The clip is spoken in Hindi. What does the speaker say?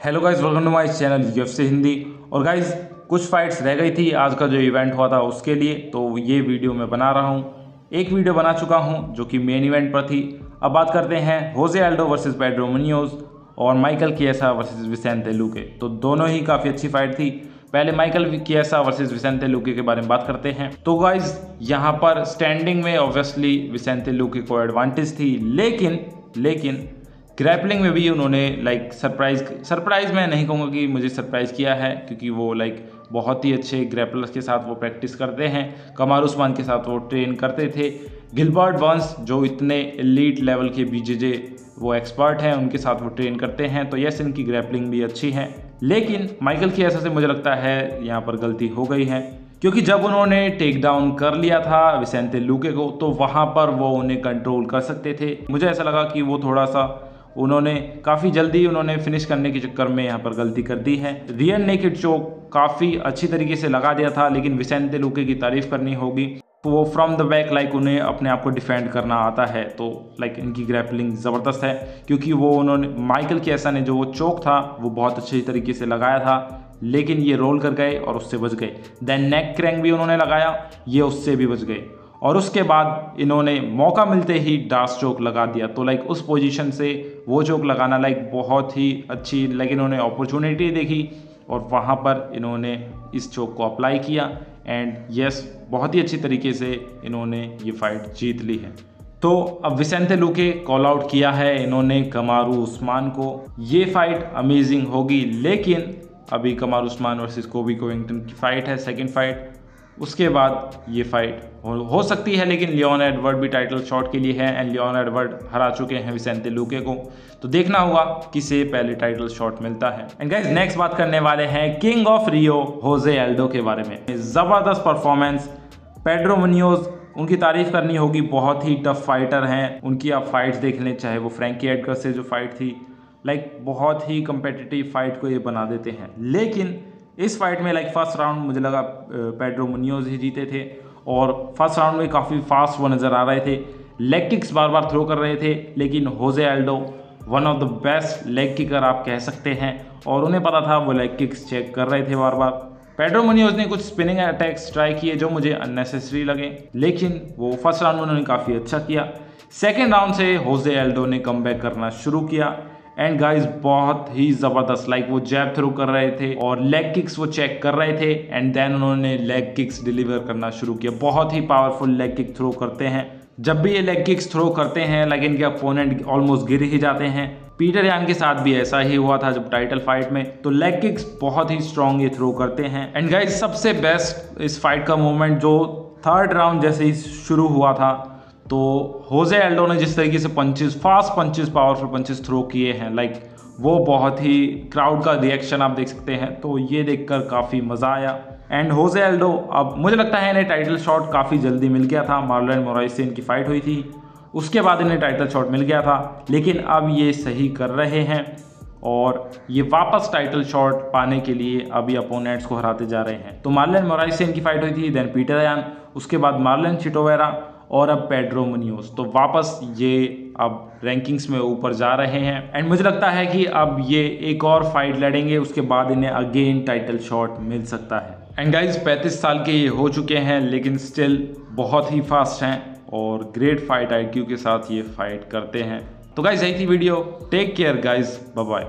Hello guys welcome to my channel UFC Hindi और गाइस कुछ फाइट्स रह गई थी, आज का जो इवेंट हुआ था उसके लिए तो ये वीडियो मैं बना रहा हूँ। एक वीडियो बना चुका हूँ, जो कि मेन इवेंट पर थी। अब बात करते हैं Jose Aldo versus Pedro Munhoz और Michael Chiesa versus Vicente Luque तो दोनों ही काफ़ी अच्छी फाइट थी। पहले Michael Chiesa versus Vicente Luque के बारे में बात करते हैं। तो गाइज़ यहाँ पर स्टैंडिंग में ऑब्वियसली विसेंते लूके को एडवांटेज थी, लेकिन लेकिन ग्रैपलिंग में भी उन्होंने लाइक सरप्राइज़ सरप्राइज़ मैं नहीं कहूँगा कि मुझे सरप्राइज़ किया है, क्योंकि वो लाइक बहुत ही अच्छे ग्रैपलर्स के साथ वो प्रैक्टिस करते हैं। कमार उस्मान के साथ वो ट्रेन करते थे। गिलबर्ट बर्न्स जो इतने एलीट लेवल के बीजेजे वो एक्सपर्ट हैं, उनके साथ वो ट्रेन करते हैं तो यस इनकी ग्रैपलिंग भी अच्छी है। लेकिन माइकल की ऐसा से मुझे लगता है, यहाँ पर गलती हो गई है। क्योंकि जब उन्होंने टेक डाउन कर लिया था विसेंते लूके को तो वहाँ पर वो उन्हें कंट्रोल कर सकते थे। मुझे ऐसा लगा कि वो थोड़ा सा उन्होंने काफ़ी जल्दी उन्होंने फिनिश करने के चक्कर में यहाँ पर गलती कर दी है। रियल नेकेड चौक काफ़ी अच्छी तरीके से लगा दिया था, लेकिन विसेंते लुके की तारीफ़ करनी होगी। वो फ्रॉम द बैक लाइक उन्हें अपने आप को डिफेंड करना आता है तो लाइक इनकी ग्रैपलिंग ज़बरदस्त है, क्योंकि वो उन्होंने माइकल की ऐसा ने जो वो चौक था, वो बहुत अच्छी तरीके से लगाया था, लेकिन ये रोल कर गए और उससे बच गए। देन नेक क्रैंक भी उन्होंने लगाया, ये उससे भी बच गए। और उसके बाद इन्होंने मौका मिलते ही डास चौक लगा दिया। तो लाइक उस पोजीशन से वो चौक लगाना लाइक बहुत ही अच्छी लाइक इन्होंने अपॉर्चुनिटी देखी और वहाँ पर इन्होंने इस चौक को अप्लाई किया एंड यस yes, बहुत ही अच्छी तरीके से इन्होंने ये फाइट जीत ली है। तो अब विसेंते लुके कॉल आउट किया है इन्होंने कमारू उस्मान को। ये फाइट अमेजिंग होगी लेकिन अभी Kamaru Usman versus Colby Covington की फाइट है सेकंड फाइट उसके बाद ये फाइट हो, हो सकती है लेकिन लियोन एडवर्ड भी टाइटल शॉट के लिए है एंड लियोन एडवर्ड हरा चुके हैं विसेंते लूके को। तो देखना होगा किसे पहले टाइटल शॉट मिलता है। एंड गाइज़ नेक्स्ट बात करने वाले हैं king of Rio Jose Aldo के बारे में। ज़बरदस्त परफॉर्मेंस पेड्रो मनियोज उनकी तारीफ़ करनी होगी बहुत ही टफ फाइटर हैं। उनकी आप फाइट्स देख लें चाहे वो फ्रेंकी एडगर से जो फाइट थी लाइक like, बहुत ही कंपेटिटिव फाइट को ये बना देते हैं। लेकिन इस फाइट में लाइक फ़र्स्ट राउंड मुझे लगा पेड्रो मुनियोज ही जीते थे और फ़र्स्ट राउंड में काफ़ी फास्ट वो नज़र आ रहे थे। लेग किक्स बार बार थ्रो कर रहे थे, लेकिन Jose Aldo one of the best leg kicker आप कह सकते हैं और उन्हें पता था वो लेग किक्स चेक कर रहे थे बार बार पेड्रो मुनियोज ने कुछ स्पिनिंग अटैक्स ट्राई किए जो मुझे अननेसेसरी लगे, लेकिन वो फ़र्स्ट राउंड में उन्होंने काफ़ी अच्छा किया। सेकेंड राउंड से होजे एल्डो ने कम करना शुरू किया। एंड गाइस बहुत ही ज़बरदस्त लाइक वो जैब थ्रो कर रहे थे और लेग किक्स वो चेक कर रहे थे एंड देन उन्होंने लेग किक्स डिलीवर करना शुरू किया। बहुत ही पावरफुल लेग किक थ्रो करते हैं। जब भी ये लेग किक्स थ्रो करते हैं लाइक इनके अपोनेंट ऑलमोस्ट गिर ही जाते हैं। पीटर यान के साथ भी ऐसा ही हुआ था जब टाइटल फाइट में। तो लेग किक्स बहुत ही स्ट्रॉन्ग ये थ्रो करते हैं। एंड गाइज़ सबसे बेस्ट इस फाइट का मोमेंट जो थर्ड राउंड जैसे ही शुरू हुआ था तो होजे एल्डो ने जिस तरीके से punches fast punches powerful punches throw किए हैं लाइक वो बहुत ही क्राउड का रिएक्शन आप देख सकते हैं तो ये देखकर काफ़ी मज़ा आया। एंड होजे एल्डो, अब मुझे लगता है इन्हें टाइटल शॉट काफ़ी जल्दी मिल गया था मार्लन मोराइस से इनकी फाइट हुई थी। उसके बाद इन्हें टाइटल शॉट मिल गया था, लेकिन अब ये सही कर रहे हैं और ये वापस टाइटल शॉट पाने के लिए अभी अपोनेंट्स को हराते जा रहे हैं। तो मार्लन मोराइस से इनकी फाइट हुई थी देन पीटर यान उसके बाद मार्लन चिटोवेरा और अब पेड्रो मुनियोस तो वापस ये अब रैंकिंग्स में ऊपर जा रहे हैं। एंड मुझे लगता है कि अब ये एक और फाइट लड़ेंगे, उसके बाद इन्हें अगेन टाइटल शॉट मिल सकता है। एंड गाइज़ पैंतीस साल के ये हो चुके हैं, लेकिन स्टिल बहुत ही फास्ट हैं और ग्रेट फाइट आई के साथ ये फाइट करते हैं। तो गाइज़ यही थी video take care guys bye